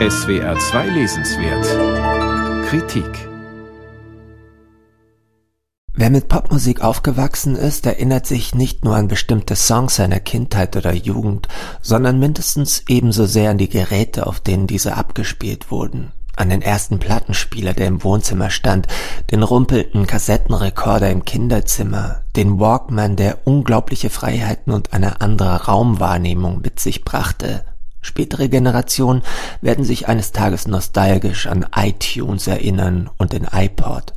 SWR 2 Lesenswert. Kritik. Wer mit Popmusik aufgewachsen ist, erinnert sich nicht nur an bestimmte Songs seiner Kindheit oder Jugend, sondern mindestens ebenso sehr an die Geräte, auf denen diese abgespielt wurden. An den ersten Plattenspieler, der im Wohnzimmer stand, den rumpelnden Kassettenrekorder im Kinderzimmer, den Walkman, der unglaubliche Freiheiten und eine andere Raumwahrnehmung mit sich brachte, Spätere Generationen werden sich eines Tages nostalgisch an iTunes erinnern und den iPod.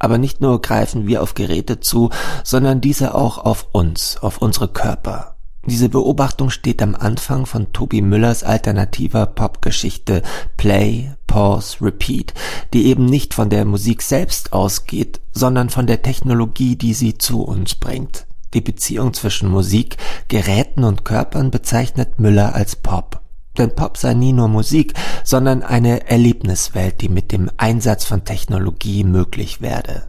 Aber nicht nur greifen wir auf Geräte zu, sondern diese auch auf uns, auf unsere Körper. Diese Beobachtung steht am Anfang von Tobi Müllers alternativer Popgeschichte Play, Pause, Repeat, die eben nicht von der Musik selbst ausgeht, sondern von der Technologie, die sie zu uns bringt. Die Beziehung zwischen Musik, Geräten und Körpern bezeichnet Müller als Pop. Denn Pop sei nie nur Musik, sondern eine Erlebniswelt, die mit dem Einsatz von Technologie möglich werde.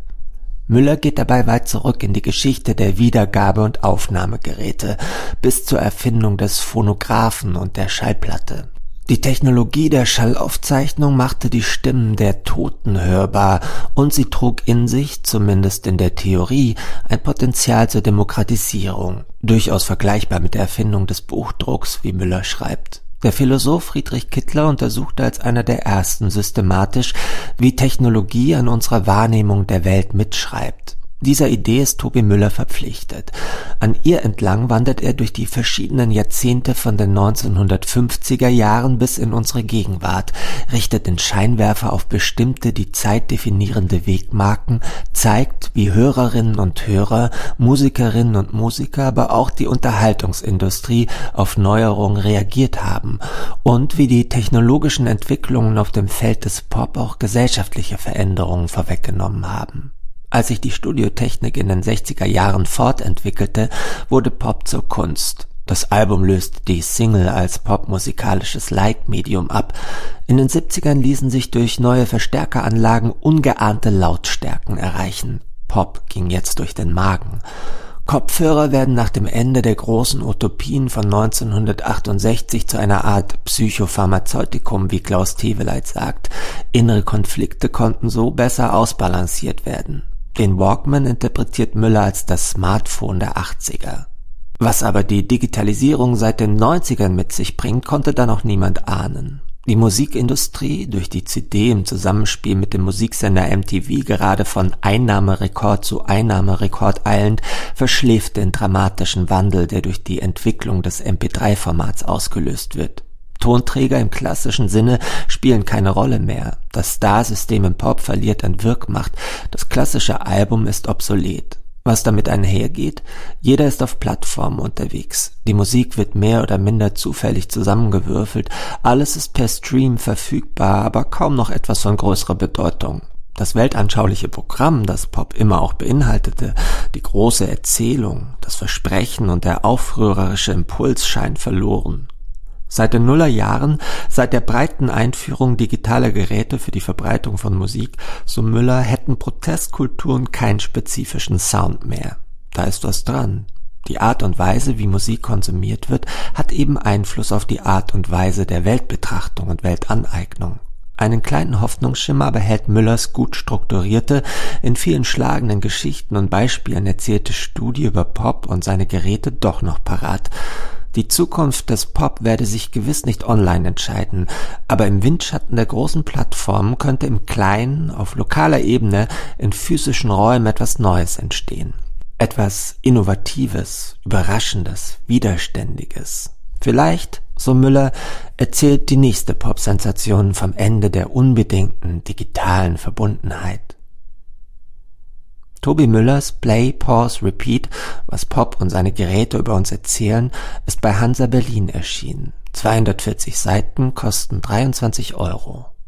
Müller geht dabei weit zurück in die Geschichte der Wiedergabe- und Aufnahmegeräte bis zur Erfindung des Phonographen und der Schallplatte. Die Technologie der Schallaufzeichnung machte die Stimmen der Toten hörbar und sie trug in sich, zumindest in der Theorie, ein Potenzial zur Demokratisierung, durchaus vergleichbar mit der Erfindung des Buchdrucks, wie Müller schreibt. Der Philosoph Friedrich Kittler untersuchte als einer der ersten systematisch, wie Technologie an unserer Wahrnehmung der Welt mitschreibt dieser Idee ist Tobi Müller verpflichtet. An ihr entlang wandert er durch die verschiedenen Jahrzehnte von den 1950er Jahren bis in unsere Gegenwart, richtet den Scheinwerfer auf bestimmte die Zeit definierende Wegmarken, zeigt, wie Hörerinnen und Hörer, Musikerinnen und Musiker, aber auch die Unterhaltungsindustrie auf Neuerungen reagiert haben und wie die technologischen Entwicklungen auf dem Feld des Pop auch gesellschaftliche Veränderungen vorweggenommen haben. Als sich die Studiotechnik in den 60er Jahren fortentwickelte, wurde Pop zur Kunst. Das Album löste die Single als popmusikalisches Leitmedium ab. In den 70ern ließen sich durch neue Verstärkeranlagen ungeahnte Lautstärken erreichen. Pop ging jetzt durch den Magen. Kopfhörer werden nach dem Ende der großen Utopien von 1968 zu einer Art Psychopharmazeutikum, wie Klaus Teveleit sagt. Innere Konflikte konnten so besser ausbalanciert werden. Den Walkman interpretiert Müller als das Smartphone der 80er. Was aber die Digitalisierung seit den 90ern mit sich bringt, konnte da noch niemand ahnen. Die Musikindustrie, durch die CD im Zusammenspiel mit dem Musiksender MTV gerade von Einnahmerekord zu Einnahmerekord eilend, verschläft den dramatischen Wandel, der durch die Entwicklung des MP3-Formats ausgelöst wird. Tonträger im klassischen Sinne spielen keine Rolle mehr. Das Star-System im Pop verliert an Wirkmacht. Das klassische Album ist obsolet. Was damit einhergeht? Jeder ist auf Plattformen unterwegs. Die Musik wird mehr oder minder zufällig zusammengewürfelt. Alles ist per Stream verfügbar, aber kaum noch etwas von größerer Bedeutung. Das weltanschauliche Programm, das Pop immer auch beinhaltete, die große Erzählung, das Versprechen und der aufrührerische Impuls scheinen verloren. Seit den Nullerjahren, seit der breiten Einführung digitaler Geräte für die Verbreitung von Musik, so Müller, hätten Protestkulturen keinen spezifischen Sound mehr. Da ist was dran. Die Art und Weise, wie Musik konsumiert wird, hat eben Einfluss auf die Art und Weise der Weltbetrachtung und Weltaneignung. Einen kleinen Hoffnungsschimmer aber hält Müllers gut strukturierte, in vielen schlagenden Geschichten und Beispielen erzählte Studie über Pop und seine Geräte doch noch parat. Die Zukunft des Pop werde sich gewiss nicht online entscheiden, aber im Windschatten der großen Plattformen könnte im Kleinen, auf lokaler Ebene, in physischen Räumen etwas Neues entstehen. Etwas Innovatives, Überraschendes, Widerständiges. Vielleicht, so Müller, erzählt die nächste Pop-Sensation vom Ende der unbedingten digitalen Verbundenheit. Tobi Müllers Play, Pause, Repeat, was Pop und seine Geräte über uns erzählen, ist bei Hansa Berlin erschienen. 240 Seiten kosten 23 Euro